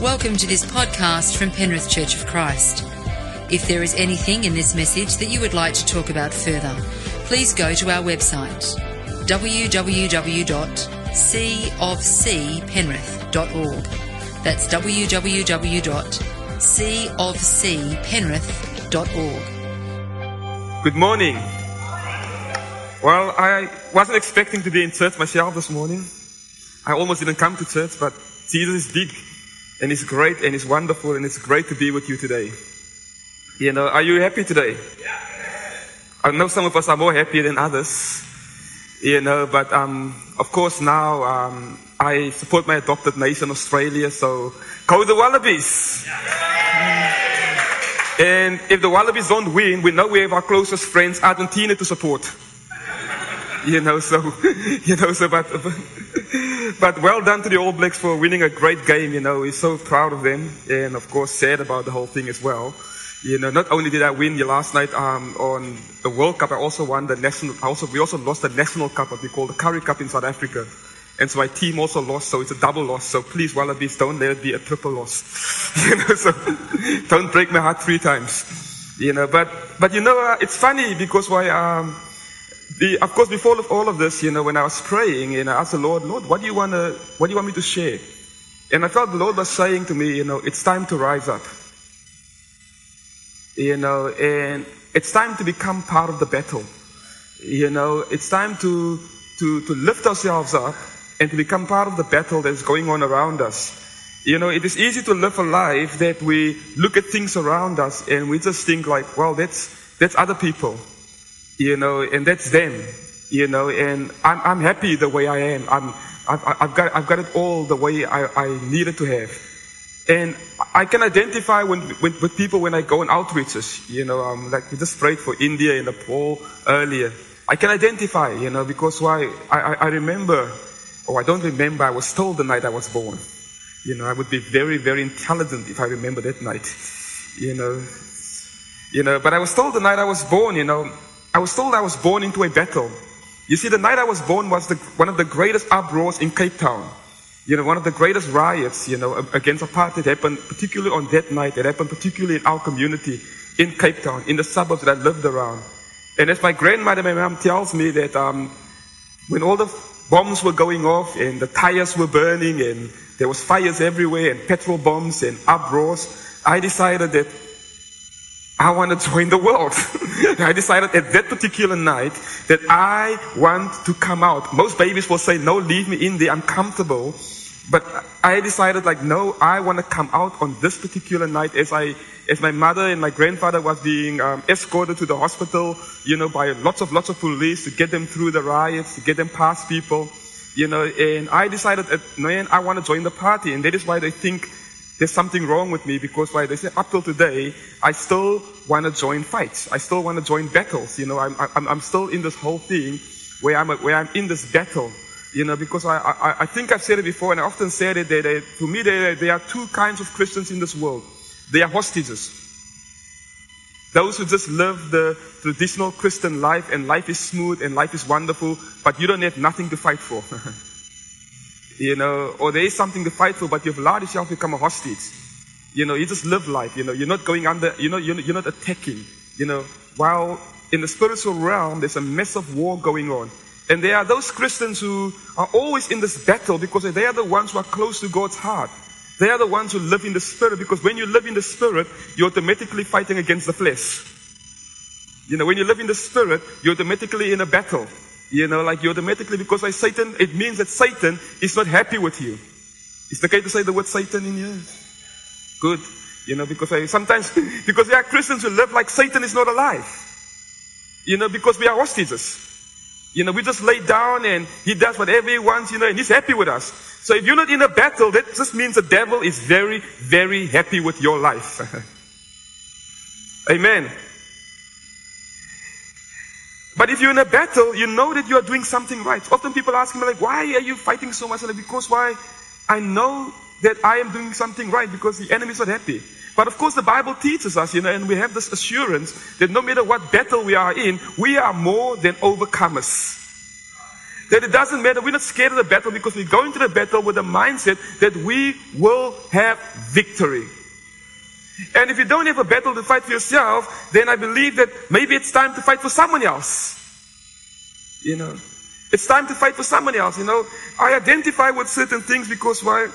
Welcome to this podcast from Penrith Church of Christ. If there is anything in this message that you would like to talk about further, please go to our website www.cofcpenrith.org. That's www.cofcpenrith.org. Good morning. Well, I wasn't expecting to be in church myself this morning. I almost didn't come to church, but Jesus is big and it's great and it's wonderful and it's great to be with you today. You know, are you happy today? I know some of us are more happy than others. You know, but um, of course now um, I support my adopted nation, Australia. So go the Wallabies! And if the Wallabies don't win, we know we have our closest friends, Argentina, to support. You know, so you know, so but but well done to the All Blacks for winning a great game. You know, we're so proud of them, and of course sad about the whole thing as well. You know, not only did I win last night um, on the World Cup, I also won the national. I Also, we also lost the national cup, what we call the Currie Cup in South Africa. And so my team also lost, so it's a double loss. So please, Wallabies, don't let it be a triple loss. you know, so don't break my heart three times. You know, but but you know, uh, it's funny because why? Um, the, of course, before all of this, you know, when I was praying, and I asked the Lord, Lord, what do you want to, what do you want me to share? And I felt the Lord was saying to me, you know, it's time to rise up. You know, and it's time to become part of the battle. You know, it's time to, to, to lift ourselves up and to become part of the battle that's going on around us. You know, it is easy to live a life that we look at things around us and we just think like, well, that's, that's other people you know, and that's them, you know, and I'm, I'm happy the way I am. I'm, I've, I've got, I've got it all the way I, I needed to have. And I can identify when, with, with people when I go on outreaches, you know, um, like we just prayed for India and Nepal earlier. I can identify, you know, because why, I, I, I remember, or I don't remember, I was told the night I was born. You know, I would be very, very intelligent if I remember that night, you know. You know, but I was told the night I was born, you know, I was told I was born into a battle. You see, the night I was born was the, one of the greatest uproars in Cape Town. You know, one of the greatest riots, you know, against apartheid happened particularly on that night. It happened particularly in our community in Cape Town, in the suburbs that I lived around. And as my grandmother, my mom tells me that um, when all the bombs were going off and the tires were burning and there was fires everywhere and petrol bombs and uproars, I decided that I want to join the world. I decided at that particular night that I want to come out. Most babies will say, no, leave me in there. I'm comfortable. But I decided like, no, I want to come out on this particular night as I, as my mother and my grandfather was being um, escorted to the hospital, you know, by lots of, lots of police to get them through the riots, to get them past people, you know, and I decided that, man, I want to join the party. And that is why they think there's something wrong with me because why they say up till today, I still want to join fights. I still want to join battles. You know, I'm, I'm, I'm still in this whole thing where I'm, where I'm in this battle. You know, because I, I, I think I've said it before and I often said it that to me there, there are two kinds of Christians in this world. They are hostages. Those who just live the traditional Christian life and life is smooth and life is wonderful, but you don't have nothing to fight for. you know, or there is something to fight for, but you've allowed yourself to become a hostage. You know, you just live life, you know, you're not going under, you know, you're, you're not attacking, you know, while in the spiritual realm, there's a massive war going on. And there are those Christians who are always in this battle because they are the ones who are close to God's heart. They are the ones who live in the spirit because when you live in the spirit, you're automatically fighting against the flesh. You know, when you live in the spirit, you're automatically in a battle. You know, like you automatically, because by Satan, it means that Satan is not happy with you. It's okay to say the word Satan in here? Good. You know, because I, sometimes, because there are Christians who live like Satan is not alive. You know, because we are hostages. You know, we just lay down and he does whatever he wants, you know, and he's happy with us. So if you're not in a battle, that just means the devil is very, very happy with your life. Amen. But if you're in a battle, you know that you are doing something right. Often people ask me like, why are you fighting so much? I'm Like, because why? I know that I am doing something right because the enemy is not happy. But of course the Bible teaches us, you know, and we have this assurance that no matter what battle we are in, we are more than overcomers. That it doesn't matter. We're not scared of the battle because we go into the battle with the mindset that we will have victory. And if you don't have a battle to fight for yourself, then I believe that maybe it's time to fight for someone else. You know, it's time to fight for someone else. You know, I identify with certain things because why?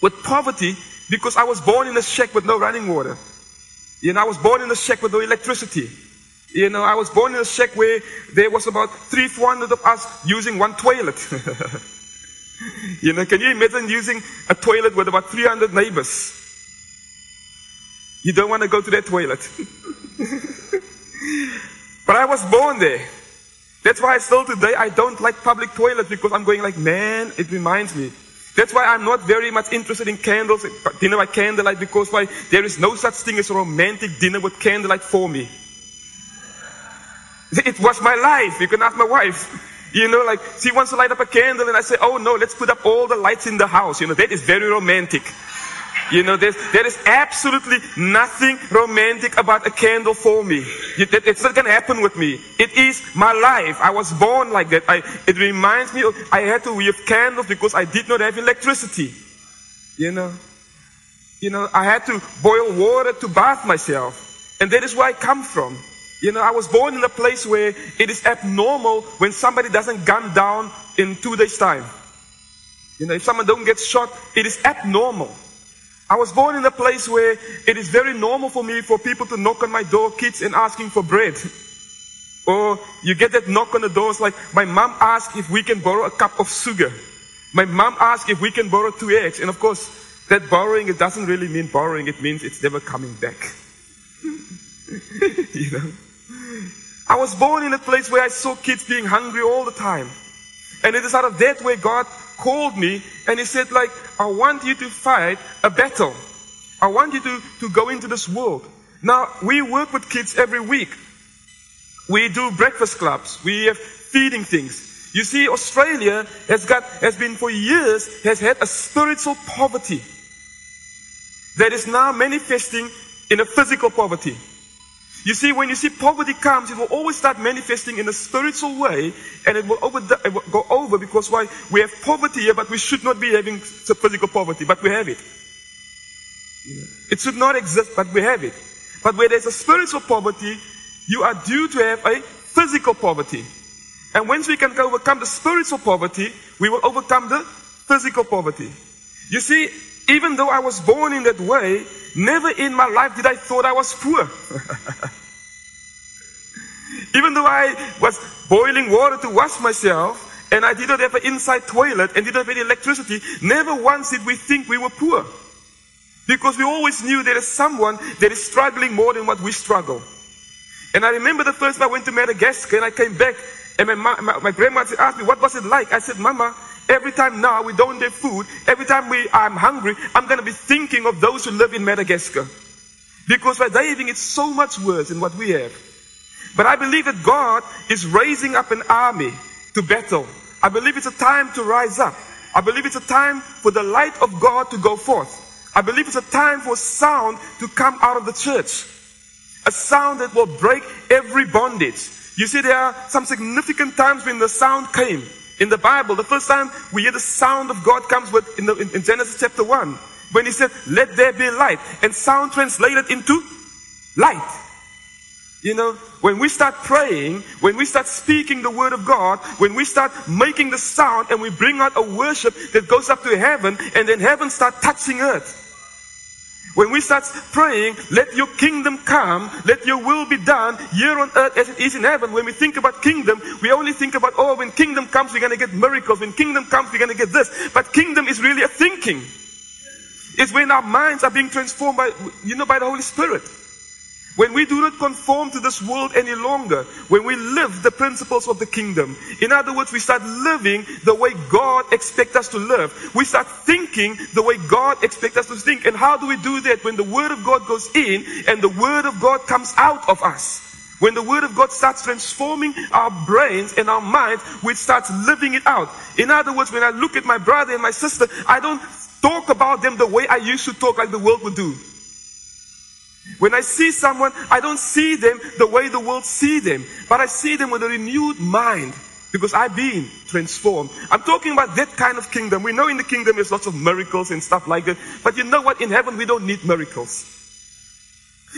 With poverty, because I was born in a shack with no running water. You know, I was born in a shack with no electricity. You know, I was born in a shack where there was about three, four hundred of us using one toilet. you know, can you imagine using a toilet with about 300 neighbors? You don't want to go to that toilet. but I was born there. That's why still today I don't like public toilets because I'm going like, man, it reminds me. That's why I'm not very much interested in candles, dinner by candlelight, because why there is no such thing as a romantic dinner with candlelight for me. It was my life. You can ask my wife. You know, like she wants to light up a candle, and I say, "Oh no, let's put up all the lights in the house." You know, that is very romantic. You know, there's, there is absolutely nothing romantic about a candle for me. It, it's not going to happen with me. It is my life. I was born like that. I, it reminds me of, I had to weave candles because I did not have electricity. You know, you know, I had to boil water to bath myself. And that is where I come from. You know, I was born in a place where it is abnormal when somebody doesn't gun down in two days time. You know, if someone don't get shot, it is abnormal. I was born in a place where it is very normal for me for people to knock on my door, kids, and asking for bread. Or you get that knock on the door, it's like, my mom asked if we can borrow a cup of sugar. My mom asked if we can borrow two eggs. And of course, that borrowing, it doesn't really mean borrowing, it means it's never coming back. you know? I was born in a place where I saw kids being hungry all the time. And it is out of that where God called me and he said like, I want you to fight a battle. I want you to, to go into this world. Now, we work with kids every week. We do breakfast clubs. We have feeding things. You see, Australia has got, has been for years, has had a spiritual poverty that is now manifesting in a physical poverty. You see, when you see poverty comes, it will always start manifesting in a spiritual way, and it will, over it will go over because why? We have poverty here, but we should not be having physical poverty, but we have it. It should not exist, but we have it. But where there's a spiritual poverty, you are due to have a physical poverty. And once we can overcome the spiritual poverty, we will overcome the physical poverty. You see, even though I was born in that way, never in my life did I thought I was poor. even though I was boiling water to wash myself, and I did not have an inside toilet and did not have any electricity, never once did we think we were poor. Because we always knew there is someone that is struggling more than what we struggle. And I remember the first time I went to Madagascar and I came back and my, my, my grandmother asked me, what was it like? I said, Mama, Every time now we don't have food, every time we I'm hungry, I'm going to be thinking of those who live in Madagascar. Because what they're having it's so much worse than what we have. But I believe that God is raising up an army to battle. I believe it's a time to rise up. I believe it's a time for the light of God to go forth. I believe it's a time for sound to come out of the church. A sound that will break every bondage. You see, there are some significant times when the sound came. In the Bible, the first time we hear the sound of God comes with in, the, in, in Genesis chapter 1, when he said, let there be light. And sound translated into light. You know, when we start praying, when we start speaking the word of God, when we start making the sound and we bring out a worship that goes up to heaven and then heaven start touching earth. When we start praying, let your kingdom come, let your will be done here on earth as it is in heaven. When we think about kingdom, we only think about, oh, when kingdom comes, we're going to get miracles. When kingdom comes, we're going to get this. But kingdom is really a thinking. It's when our minds are being transformed by, you know, by the Holy Spirit. When we do not conform to this world any longer, when we live the principles of the kingdom, in other words, we start living the way God expects us to live. We start thinking the way God expects us to think. And how do we do that? When the Word of God goes in and the Word of God comes out of us. When the Word of God starts transforming our brains and our minds, we start living it out. In other words, when I look at my brother and my sister, I don't talk about them the way I used to talk like the world would do. When I see someone, I don't see them the way the world see them, but I see them with a renewed mind. because I've been transformed. I'm talking about that kind of kingdom. We know in the kingdom there's lots of miracles and stuff like that. But you know what? In heaven, we don't need miracles.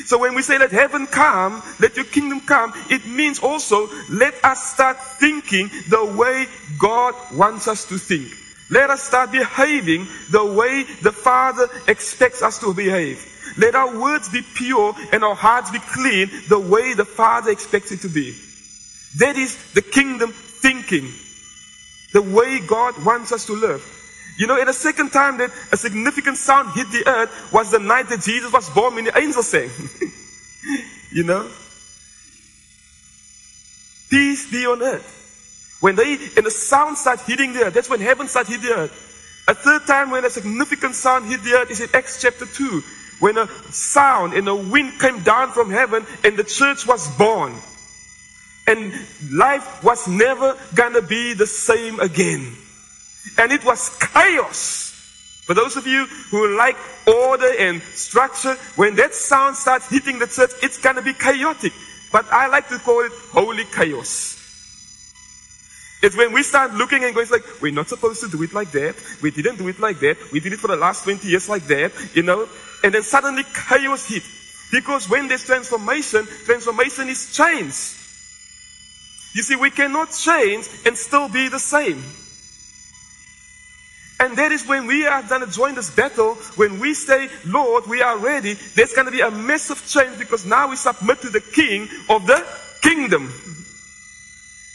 So when we say let heaven come, let your kingdom come, it means also let us start thinking the way God wants us to think. Let us start behaving the way the Father expects us to behave. Let our words be pure and our hearts be clean the way the Father expects it to be. That is the kingdom thinking. The way God wants us to live. You know, in the second time that a significant sound hit the earth was the night that Jesus was born when the angels sang. you know? Peace be on earth. When they, and the sound starts hitting the earth, that's when heaven starts hitting the earth. A third time when a significant sound hit the earth is in Acts chapter 2, when a sound and a wind came down from heaven and the church was born. And life was never gonna be the same again. And it was chaos. For those of you who like order and structure, when that sound starts hitting the church, it's gonna be chaotic. But I like to call it holy chaos. It's when we start looking and going, like, we're not supposed to do it like that. We didn't do it like that. We did it for the last 20 years like that, you know. And then suddenly chaos hit. Because when there's transformation, transformation is change. You see, we cannot change and still be the same. And that is when we are going to join this battle, when we say, Lord, we are ready, there's going to be a massive change because now we submit to the King of the kingdom.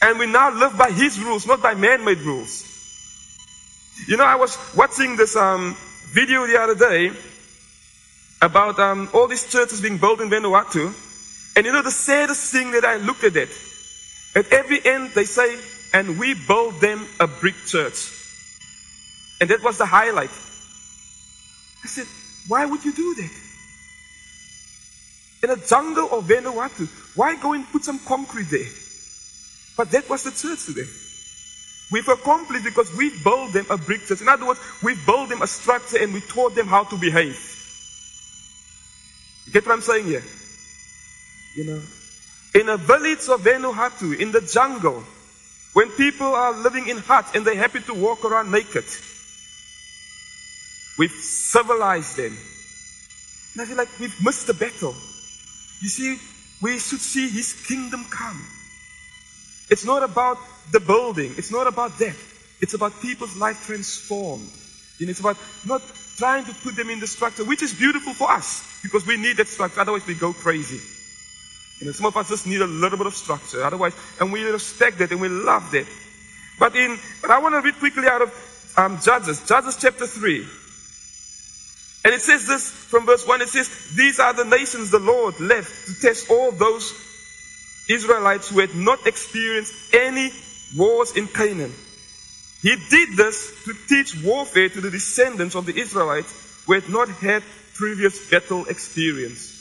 And we now live by His rules, not by man-made rules. You know, I was watching this um, video the other day about um, all these churches being built in Vanuatu. And you know, the saddest thing that I looked at it, at every end they say, and we build them a brick church. And that was the highlight. I said, why would you do that? In a jungle of Vanuatu, why go and put some concrete there? But that was the church today. We've accomplished because we built them a brick church. In other words, we built them a structure and we taught them how to behave. Get what I'm saying here? You know, in a village of Vanuatu, in the jungle, when people are living in huts and they're happy to walk around naked, We've civilized them. And I feel like we've missed the battle. You see, we should see His kingdom come. It's not about the building. It's not about that. It's about people's life transformed. And it's about not trying to put them in the structure, which is beautiful for us because we need that structure. Otherwise, we go crazy. Know, some of us just need a little bit of structure. Otherwise, and we respect that and we love that. But in, but I want to read quickly out of um, Judges, Judges chapter three. And it says this from verse 1 it says, These are the nations the Lord left to test all those Israelites who had not experienced any wars in Canaan. He did this to teach warfare to the descendants of the Israelites who had not had previous battle experience.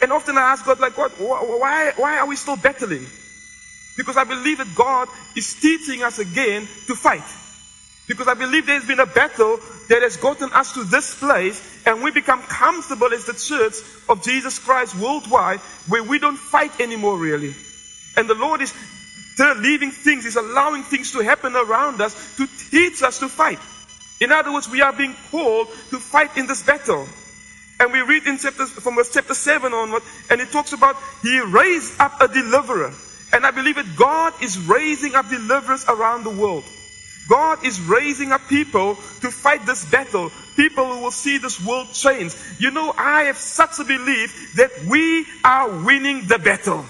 And often I ask God, like, God, why, why are we still battling? Because I believe that God is teaching us again to fight. Because I believe there's been a battle that has gotten us to this place and we become comfortable as the church of Jesus Christ worldwide where we don't fight anymore really. And the Lord is leaving things, is allowing things to happen around us to teach us to fight. In other words, we are being called to fight in this battle. And we read in chapter, from chapter 7 onward, and it talks about He raised up a deliverer. And I believe that God is raising up deliverers around the world. God is raising up people to fight this battle. People who will see this world change. You know, I have such a belief that we are winning the battle.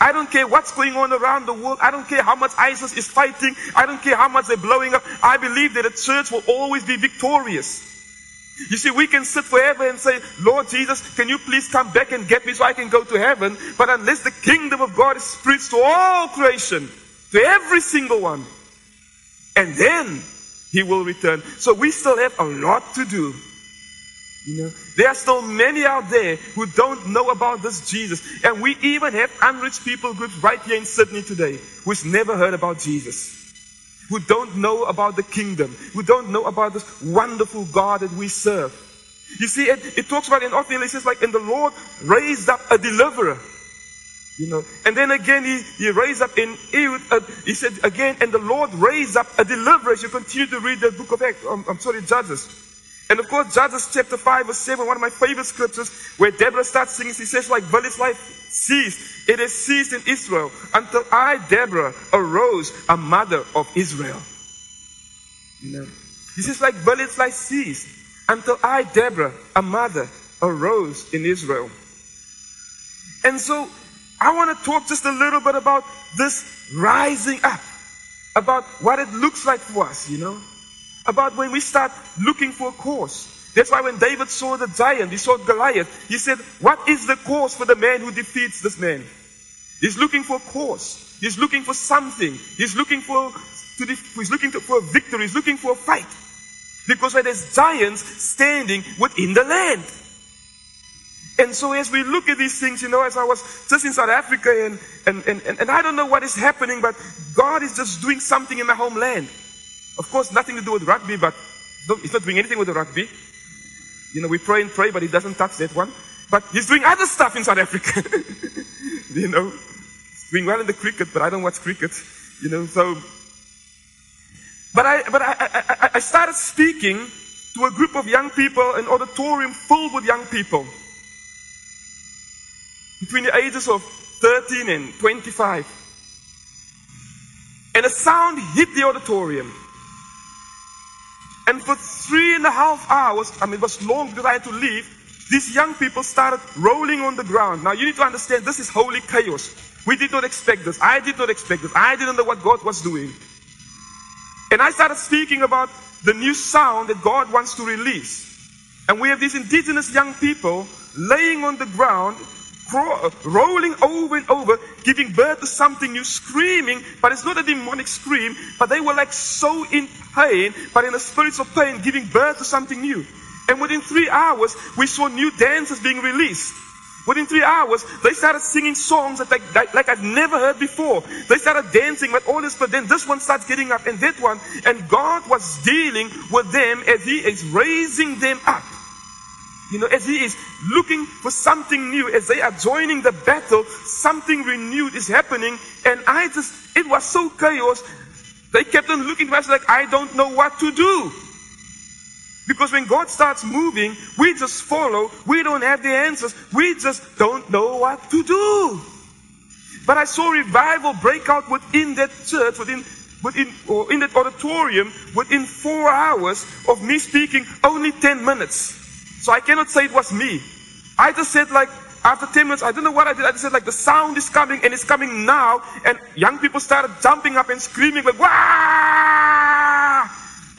I don't care what's going on around the world. I don't care how much ISIS is fighting. I don't care how much they're blowing up. I believe that the church will always be victorious. You see, we can sit forever and say, Lord Jesus, can you please come back and get me so I can go to heaven? But unless the kingdom of God is preached to all creation, to every single one, and then he will return. So we still have a lot to do. You know, there are still many out there who don't know about this Jesus. And we even have unreached people groups right here in Sydney today who's never heard about Jesus. Who don't know about the kingdom. Who don't know about this wonderful God that we serve. You see, it, it talks about in Othniel, it says like, and the Lord raised up a deliverer. You know, and then again he, he raised up in uh, he said again, and the Lord raised up a deliverer. As you continue to read the book of Acts, um, I'm sorry, Judges. And of course, Judges chapter 5 verse 7, one of my favorite scriptures, where Deborah starts singing, she says, like village life ceased. It has ceased in Israel until I, Deborah, arose a mother of Israel. You know, he says, like village life ceased until I, Deborah, a mother, arose in Israel. And so I want to talk just a little bit about this rising up, about what it looks like for us, you know about when we start looking for a cause. That's why when David saw the giant, he saw Goliath, he said, What is the cause for the man who defeats this man? He's looking for a cause. He's looking for something. He's looking for to def- he's looking to, for a victory. He's looking for a fight. Because when there's giants standing within the land. And so as we look at these things, you know, as I was just in South Africa and, and, and, and I don't know what is happening, but God is just doing something in my homeland. Of course, nothing to do with rugby, but he's not doing anything with the rugby. You know, we pray and pray, but he doesn't touch that one. But he's doing other stuff in South Africa. you know, he's doing well in the cricket, but I don't watch cricket. You know, so. But I, but I, I, I started speaking to a group of young people, an auditorium filled with young people. Between the ages of 13 and 25. And a sound hit the auditorium. And for three and a half hours, I mean, it was long because I had to leave, these young people started rolling on the ground. Now, you need to understand this is holy chaos. We did not expect this. I did not expect this. I didn't know what God was doing. And I started speaking about the new sound that God wants to release. And we have these indigenous young people laying on the ground rolling over and over, giving birth to something new, screaming, but it's not a demonic scream, but they were like so in pain, but in a spirit of pain, giving birth to something new. And within three hours, we saw new dancers being released. Within three hours, they started singing songs that like, like I've never heard before. They started dancing, but all this, but then this one starts getting up and that one, and God was dealing with them as He is raising them up. You know, as he is looking for something new, as they are joining the battle, something renewed is happening. And I just, it was so chaos. They kept on looking at us like, I don't know what to do. Because when God starts moving, we just follow. We don't have the answers. We just don't know what to do. But I saw revival break out within that church, within, within, or in that auditorium, within four hours of me speaking only 10 minutes. So I cannot say it was me. I just said like, after 10 minutes, I don't know what I did. I just said like, the sound is coming and it's coming now. And young people started jumping up and screaming like, Wah!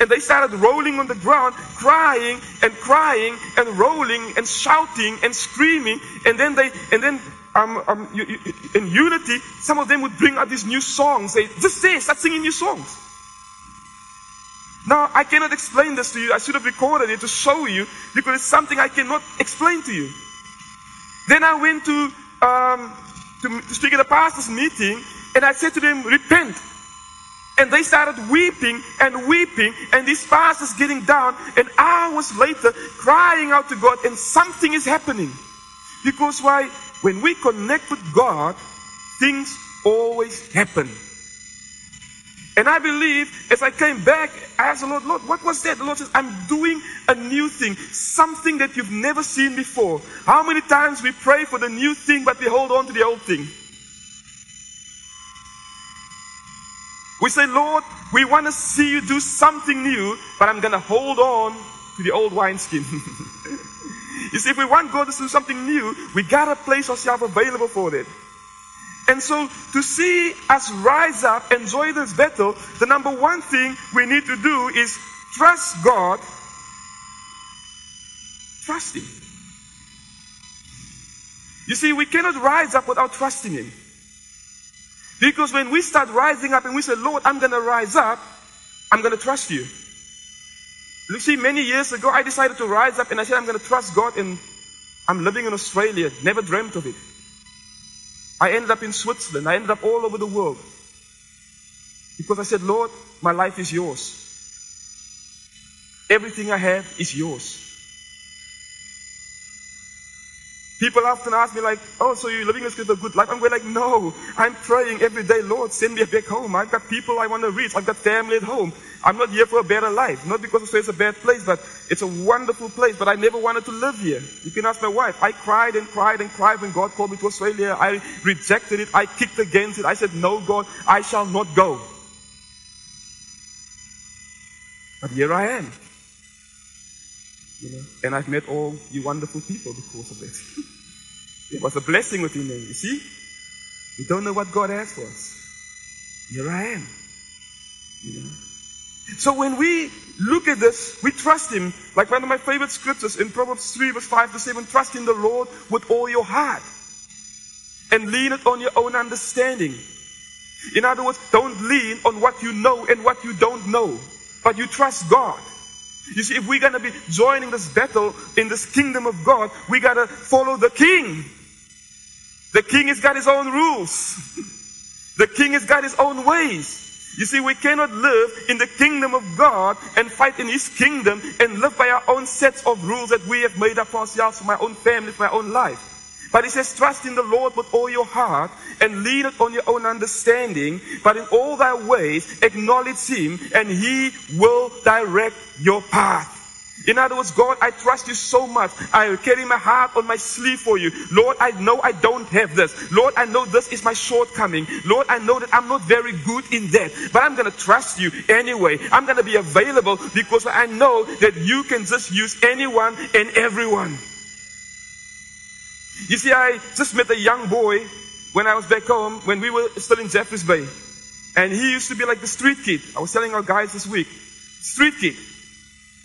And they started rolling on the ground, crying and crying and rolling and shouting and screaming. And then they, and then um, um, in unity, some of them would bring out these new songs. They just say, start singing new songs. Now, I cannot explain this to you. I should have recorded it to show you because it's something I cannot explain to you. Then I went to, um, to, to speak at a pastor's meeting and I said to them, repent. And they started weeping and weeping, and these pastors getting down, and hours later crying out to God, and something is happening. Because why? When we connect with God, things always happen. And I believe as I came back, I asked the Lord, Lord, what was that? The Lord says, I'm doing a new thing, something that you've never seen before. How many times we pray for the new thing, but we hold on to the old thing? We say, Lord, we want to see you do something new, but I'm going to hold on to the old wineskin. you see, if we want God to do something new, we got to place ourselves available for that. And so to see us rise up, enjoy this battle, the number one thing we need to do is trust God. Trust Him. You see, we cannot rise up without trusting Him. Because when we start rising up and we say, Lord, I'm going to rise up, I'm going to trust you. You see, many years ago, I decided to rise up and I said, I'm going to trust God and I'm living in Australia. Never dreamt of it. I ended up in Switzerland. I ended up all over the world. Because I said, Lord, my life is yours. Everything I have is yours. People often ask me like, oh, so you're living a good life? I'm going like, no, I'm praying every day, Lord, send me back home. I've got people I want to reach. I've got family at home. I'm not here for a better life. Not because Australia is a bad place, but it's a wonderful place, but I never wanted to live here. You can ask my wife. I cried and cried and cried when God called me to Australia. I rejected it. I kicked against it. I said, no, God, I shall not go. But here I am. You know, and I've met all you wonderful people because of it. it was a blessing within them. You see? We don't know what God has for us. Here I am. You know? So when we look at this, we trust Him. Like one of my favorite scriptures in Proverbs 3 verse 5 to 7, trust in the Lord with all your heart. And lean it on your own understanding. In other words, don't lean on what you know and what you don't know, but you trust God. You see, if we're going to be joining this battle in this kingdom of God, we got to follow the king. The king has got his own rules. the king has got his own ways. You see, we cannot live in the kingdom of God and fight in his kingdom and live by our own sets of rules that we have made up for ourselves, for my own family, for my own life. But he says, trust in the Lord with all your heart and lean it on your own understanding. But in all thy ways, acknowledge him and he will direct your path. In other words, God, I trust you so much. I carry my heart on my sleeve for you. Lord, I know I don't have this. Lord, I know this is my shortcoming. Lord, I know that I'm not very good in that. But I'm going to trust you anyway. I'm going to be available because I know that you can just use anyone and everyone. You see, I just met a young boy when I was back home, when we were still in Jeffreys Bay. And he used to be like the street kid. I was telling our guys this week. Street kid.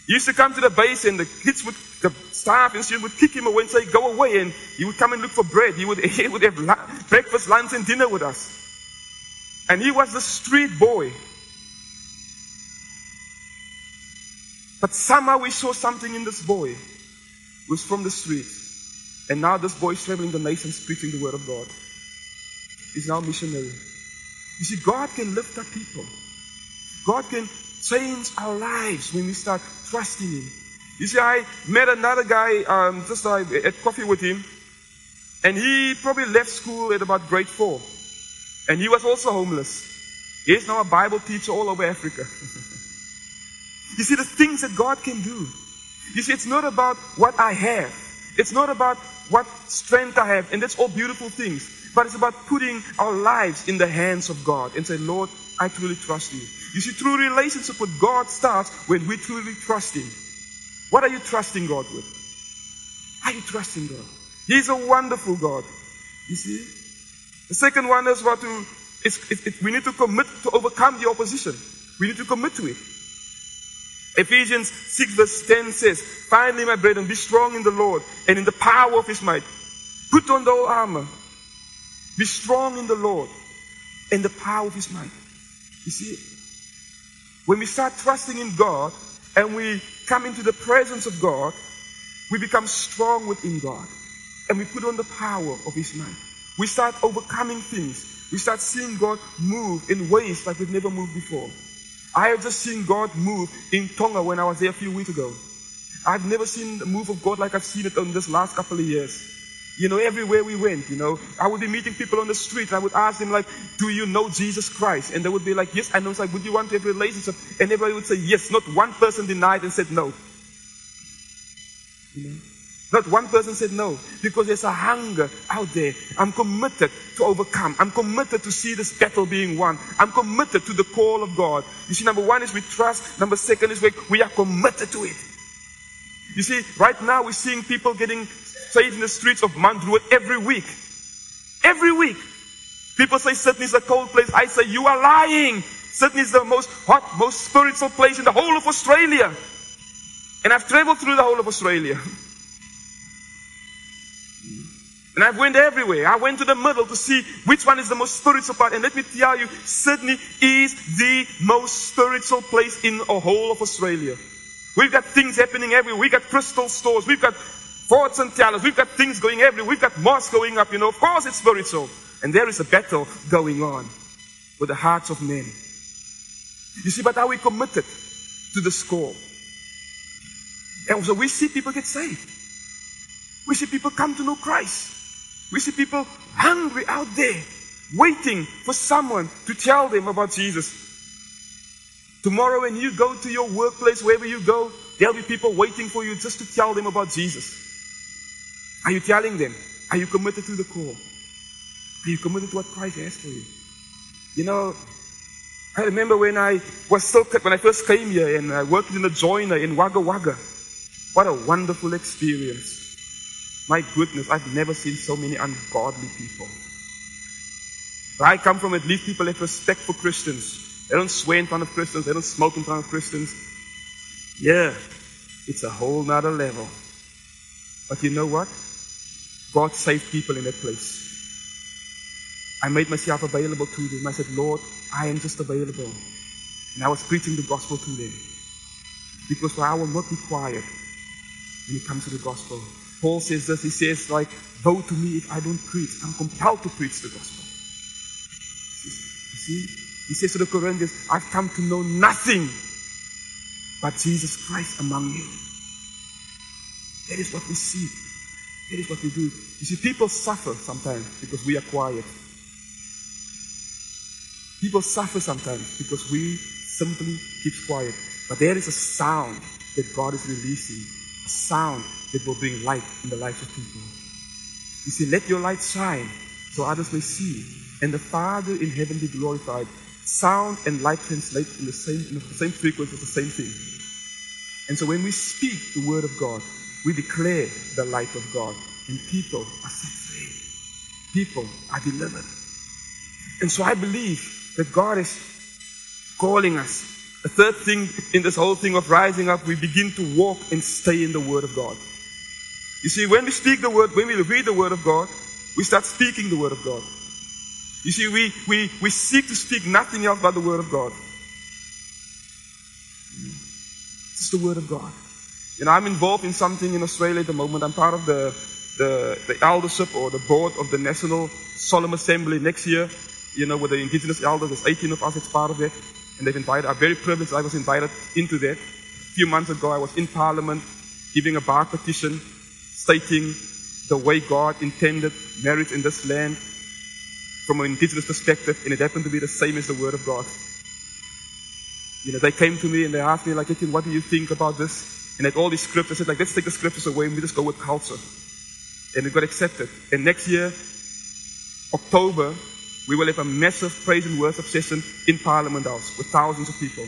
He used to come to the base and the kids would, the staff and students would kick him away and say, go away. And he would come and look for bread. He would, he would have breakfast, lunch and dinner with us. And he was the street boy. But somehow we saw something in this boy. It was from the streets. And now this boy is traveling the nations preaching the word of God. He's now missionary. You see, God can lift up people. God can change our lives when we start trusting Him. You see, I met another guy, um, just I had coffee with him, and he probably left school at about grade four. And he was also homeless. He's now a Bible teacher all over Africa. you see, the things that God can do. You see, it's not about what I have. It's not about what strength I have, and that's all beautiful things. But it's about putting our lives in the hands of God and say, Lord, I truly trust you. You see, true relationship with God starts when we truly trust Him. What are you trusting God with? Are you trusting God? He's a wonderful God. You see? The second one is what to, it, it, we need to commit to overcome the opposition. We need to commit to it. Ephesians 6 verse 10 says, Finally, my brethren, be strong in the Lord and in the power of his might. Put on the whole armor. Be strong in the Lord and the power of his might. You see, when we start trusting in God and we come into the presence of God, we become strong within God and we put on the power of his might. We start overcoming things. We start seeing God move in ways like we've never moved before. I have just seen God move in Tonga when I was there a few weeks ago. I've never seen the move of God like I've seen it in this last couple of years. You know, everywhere we went, you know, I would be meeting people on the street and I would ask them like, do you know Jesus Christ? And they would be like, yes, And I. It's like, would you want to have a relationship? And everybody would say yes. Not one person denied and said no. You know? Not one person said no because there's a hunger out there. I'm committed to overcome. I'm committed to see this battle being won. I'm committed to the call of God. You see, number one is we trust. Number second is we, we are committed to it. You see, right now we're seeing people getting saved in the streets of Druitt every week. Every week. People say Sydney is a cold place. I say you are lying. Sydney is the most hot, most spiritual place in the whole of Australia. And I've traveled through the whole of Australia. And I went everywhere. I went to the middle to see which one is the most spiritual part. And let me tell you, Sydney is the most spiritual place in the whole of Australia. We've got things happening everywhere. We've got crystal stores. We've got forts and towers. We've got things going everywhere. We've got mosques going up. You know, of course it's spiritual. And there is a battle going on with the hearts of men. You see, but are we committed to the score? And so we see people get saved. We see people come to know Christ. We see people hungry out there, waiting for someone to tell them about Jesus. Tomorrow, when you go to your workplace, wherever you go, there'll be people waiting for you just to tell them about Jesus. Are you telling them? Are you committed to the call? Are you committed to what Christ has for you? You know, I remember when I was still, when I first came here and I worked in a joiner in Wagga Wagga. What a wonderful experience. My goodness, I've never seen so many ungodly people. I come from, at least people have respect for Christians. They don't swear in front of Christians. They don't smoke in front of Christians. Yeah, it's a whole nother level. But you know what? God saved people in that place. I made myself available to them. I said, Lord, I am just available. And I was preaching the gospel to them. Because I will not be quiet when it comes to the gospel. Paul says this. He says, like, woe to me if I don't preach. I'm compelled to preach the gospel. You see? He says to the Corinthians, I've come to know nothing but Jesus Christ among you. That is what we see. That is what we do. You see, people suffer sometimes because we are quiet. People suffer sometimes because we simply keep quiet. But there is a sound that God is releasing, sound that will bring light in the lives of people. You see, let your light shine so others may see, and the Father in heaven be glorified. Sound and light translate in the same in the same frequency, the same thing. And so when we speak the word of God, we declare the light of God, and people are set free. People are delivered. And so I believe that God is calling us. The third thing in this whole thing of rising up, we begin to walk and stay in the Word of God. You see, when we speak the Word, when we read the Word of God, we start speaking the Word of God. You see, we, we, we seek to speak nothing else but the Word of God. It's the Word of God. You know, I'm involved in something in Australia at the moment. I'm part of the, the, the eldership or the board of the National Solemn Assembly next year you know, with the indigenous elders. There's 18 of us that's part of it. And they've invited, I'm very privileged I was invited into that. A few months ago, I was in Parliament giving a bar petition stating the way God intended marriage in this land from an indigenous perspective, and it happened to be the same as the Word of God. You know, they came to me and they asked me, like, what do you think about this? And at all these scriptures, I said, like, let's take the scriptures away and we just go with culture. And it got accepted. And next year, October, we will have a massive praise and worship session in Parliament House with thousands of people.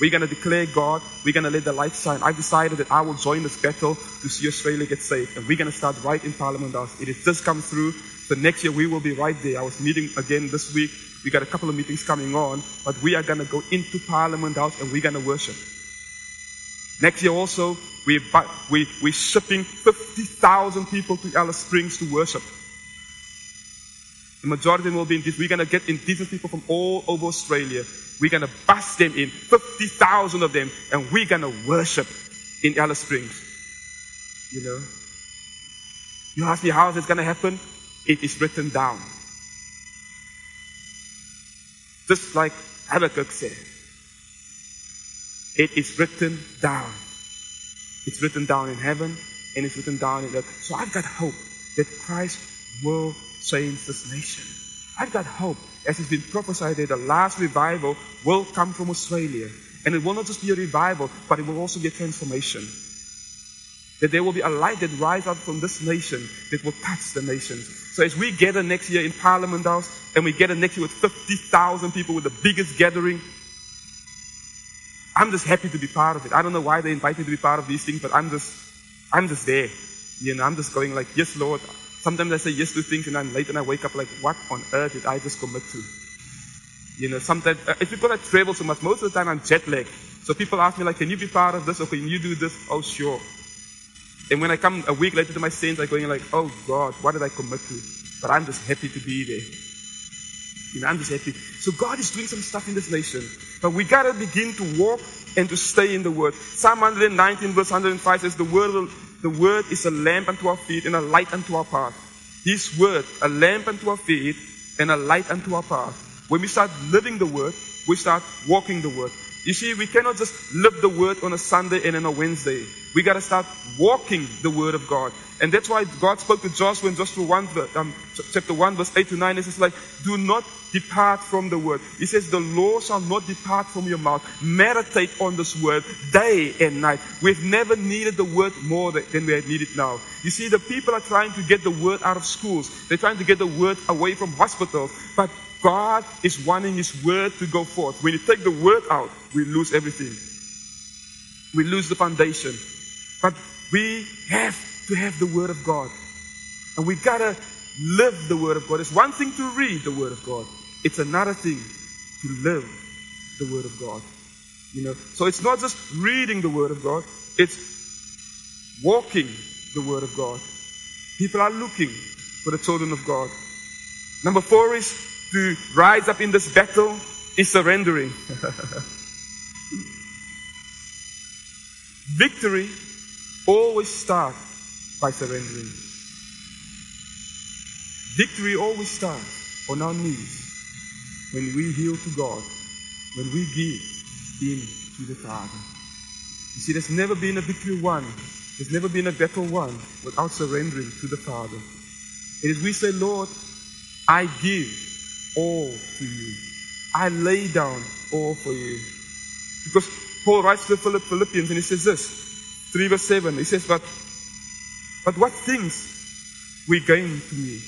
We're going to declare God. We're going to let the light shine. I've decided that I will join this battle to see Australia get saved. And we're going to start right in Parliament House. It has just come through. So next year we will be right there. I was meeting again this week. We got a couple of meetings coming on. But we are going to go into Parliament House and we're going to worship. Next year also, we, we, we're shipping 50,000 people to Alice Springs to worship. The majority of them will be in this. We're going to get indigenous people from all over Australia. We're going to bust them in, 50,000 of them, and we're going to worship in Alice Springs. You know? You ask me how is this is going to happen? It is written down. Just like Habakkuk said. It is written down. It's written down in heaven and it's written down in earth. So I've got hope that Christ will change this nation. I've got hope, as it's been prophesied that the last revival will come from Australia. And it will not just be a revival, but it will also be a transformation. That there will be a light that rises out from this nation that will touch the nations. So as we gather next year in Parliament House, and we gather next year with 50,000 people with the biggest gathering, I'm just happy to be part of it. I don't know why they invite me to be part of these things, but I'm just, I'm just there. You know, I'm just going like, yes, Lord, Sometimes I say yes to things and I'm late and I wake up like, what on earth did I just commit to? You know, sometimes, uh, it's because I travel so much, most of the time I'm jet lagged. So people ask me like, can you be part of this or can you do this? Oh, sure. And when I come a week later to my saints, I go in like, oh God, what did I commit to? But I'm just happy to be there. You know, I'm just happy. So God is doing some stuff in this nation. But we gotta begin to walk and to stay in the Word. Psalm 119 verse 105 says, the Word, the Word is a lamp unto our feet and a light unto our path. His Word, a lamp unto our feet and a light unto our path. When we start living the Word, we start walking the Word. You see, we cannot just live the word on a Sunday and on a Wednesday. We got to start walking the word of God. And that's why God spoke to Joshua in Joshua 1, um, chapter 1, verse 8 to 9. It says like, do not depart from the word. He says, the law shall not depart from your mouth. Meditate on this word day and night. We've never needed the word more than we need it now. You see, the people are trying to get the word out of schools. They're trying to get the word away from hospitals. But God is wanting His word to go forth. When you take the word out, we lose everything. We lose the foundation. But we have to have the word of God. And we gotta live the word of God. It's one thing to read the word of God. It's another thing to live the word of God. You know, so it's not just reading the word of God, it's walking the word of God. People are looking for the children of God. Number four is to rise up in this battle is surrendering. Victory always starts by surrendering. Victory always starts on our knees when we yield to God, when we give in to the Father. You see, there's never been a victory won, there's never been a battle won without surrendering to the Father. And as we say, Lord, I give all for you. I lay down all for you. Because Paul writes to the Philippians and he says this, 3 verse 7, he says, But, but what things we gain to me?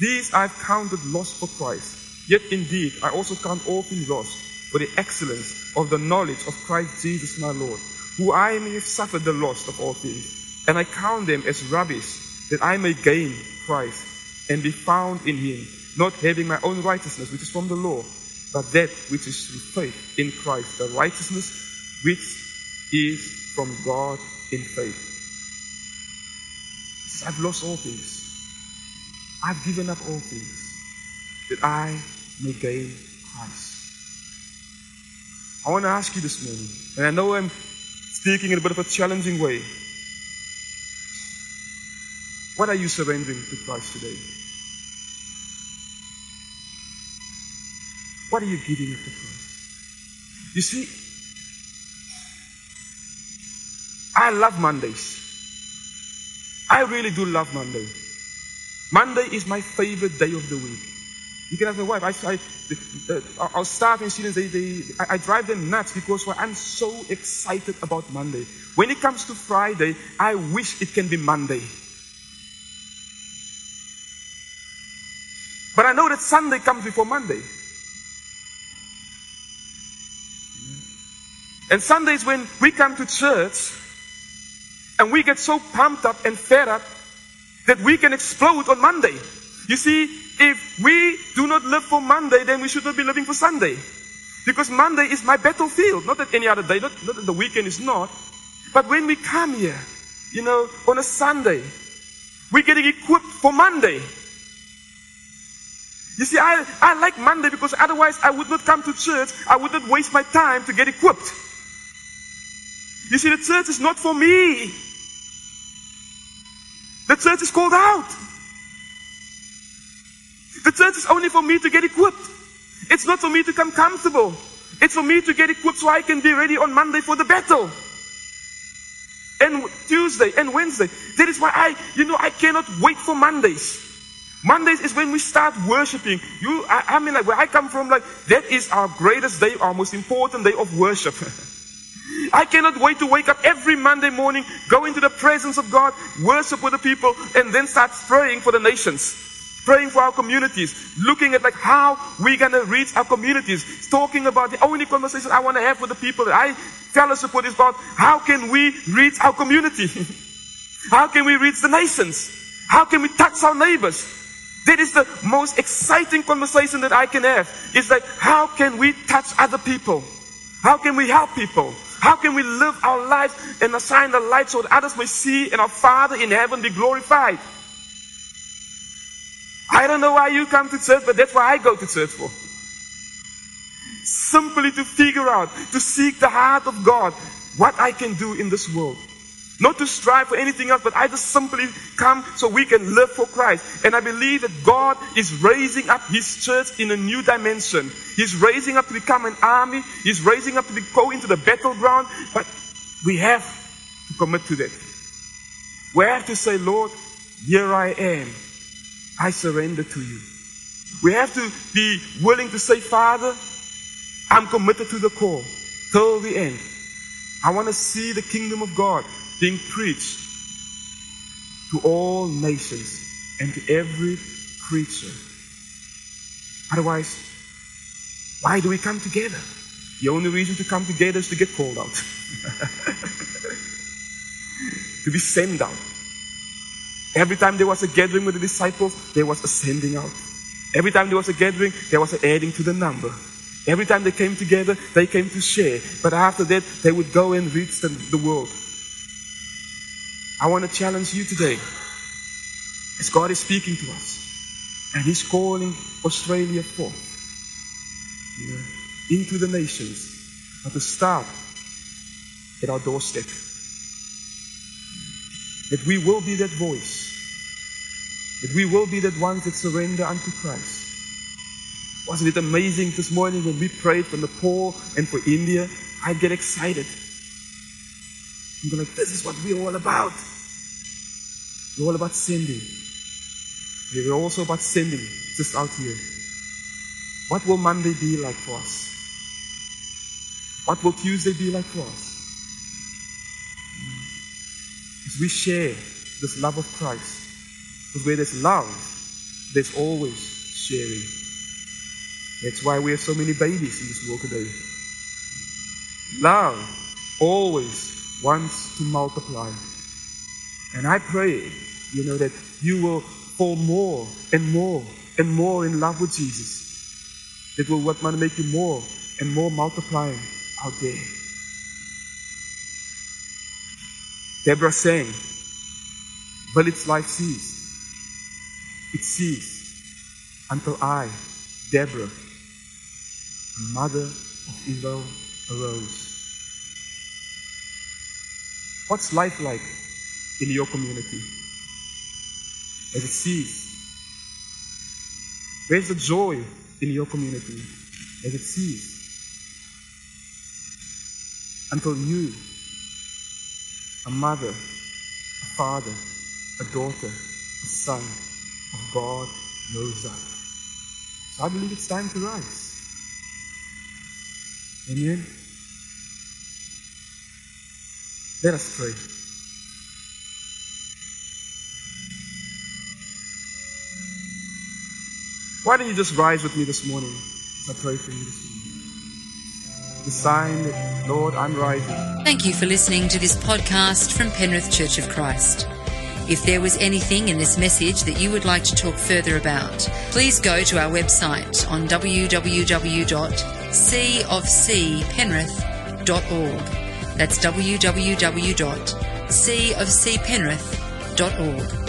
These I've counted loss for Christ. Yet indeed, I also count all things lost for the excellence of the knowledge of Christ Jesus my Lord, who I may have suffered the loss of all things. And I count them as rubbish, that I may gain Christ and be found in him not having my own righteousness, which is from the law, but that which is through faith in Christ, the righteousness which is from God in faith. I've lost all things. I've given up all things that I may gain Christ. I want to ask you this morning, and I know I'm speaking in a bit of a challenging way. What are you surrendering to Christ today? What are you giving up to Christ? You see, I love Mondays. I really do love Monday. Monday is my favorite day of the week. You can ask my wife. I, I, uh, our staff and students, they, they, I, I drive them nuts because well, I'm so excited about Monday. When it comes to Friday, I wish it can be Monday. But I know that Sunday comes before Monday. And Sundays when we come to church and we get so pumped up and fed up that we can explode on Monday. You see, if we do not live for Monday, then we should not be living for Sunday. Because Monday is my battlefield. Not that any other day, not, not that the weekend is not. But when we come here, you know, on a Sunday, we're getting equipped for Monday. You see, I, I like Monday because otherwise I would not come to church. I would not waste my time to get equipped. You see, the church is not for me. The church is called out. The church is only for me to get equipped. It's not for me to come comfortable. It's for me to get equipped so I can be ready on Monday for the battle. And Tuesday and Wednesday. That is why I, you know, I cannot wait for Mondays. Mondays is when we start worshiping. You, I, I mean, like where I come from, like that is our greatest day, our most important day of worship. I cannot wait to wake up every Monday morning, go into the presence of God, worship with the people, and then start praying for the nations. Praying for our communities, looking at like how we're gonna reach our communities, talking about the only conversation I want to have with the people that I fellowship with is about how can we reach our community? how can we reach the nations? How can we touch our neighbors? That is the most exciting conversation that I can have. It's like, how can we touch other people? How can we help people? How can we live our lives and assign the light so that others may see and our Father in heaven be glorified? I don't know why you come to church, but that's why I go to church for. Simply to figure out, to seek the heart of God, what I can do in this world. Not to strive for anything else, but I just simply come so we can live for Christ. And I believe that God is raising up His church in a new dimension. He's raising up to become an army. He's raising up to go into the battleground. But we have to commit to that. We have to say, Lord, here I am. I surrender to you. We have to be willing to say, Father, I'm committed to the call till the end. I want to see the kingdom of God being preached to all nations and to every creature. Otherwise, why do we come together? The only reason to come together is to get called out, to be sent out. Every time there was a gathering with the disciples, there was a sending out. Every time there was a gathering, there was an adding to the number. Every time they came together, they came to share. But after that, they would go and reach the, the world. I want to challenge you today. As God is speaking to us, and He's calling Australia forth you know, into the nations, but to start at our doorstep. That we will be that voice. That we will be that ones that surrender unto Christ. Wasn't it amazing this morning when we prayed for Nepal and for India? I get excited. I'm like, this is what we're all about. We're all about sending. We're also about sending just out here. What will Monday be like for us? What will Tuesday be like for us? As we share this love of Christ. Because where there's love, there's always sharing. That's why we have so many babies in this world today. Love always wants to multiply. And I pray, you know, that you will fall more and more and more in love with Jesus. It will what might make you more and more multiplying out there. Deborah sang, but its life ceased. It ceased until I, Deborah, a mother of Israel, arose. What's life like in your community? As it sees. Where's the joy in your community? As it sees. Until you, a mother, a father, a daughter, a son of God, rose up. So I believe it's time to rise. Amen. Let us pray. Why don't you just rise with me this morning as I pray for you this morning? The sign that, Lord, I'm rising. Thank you for listening to this podcast from Penrith Church of Christ. If there was anything in this message that you would like to talk further about, please go to our website on www.cofcpenrith.org. That's www.cofcpenrith.org.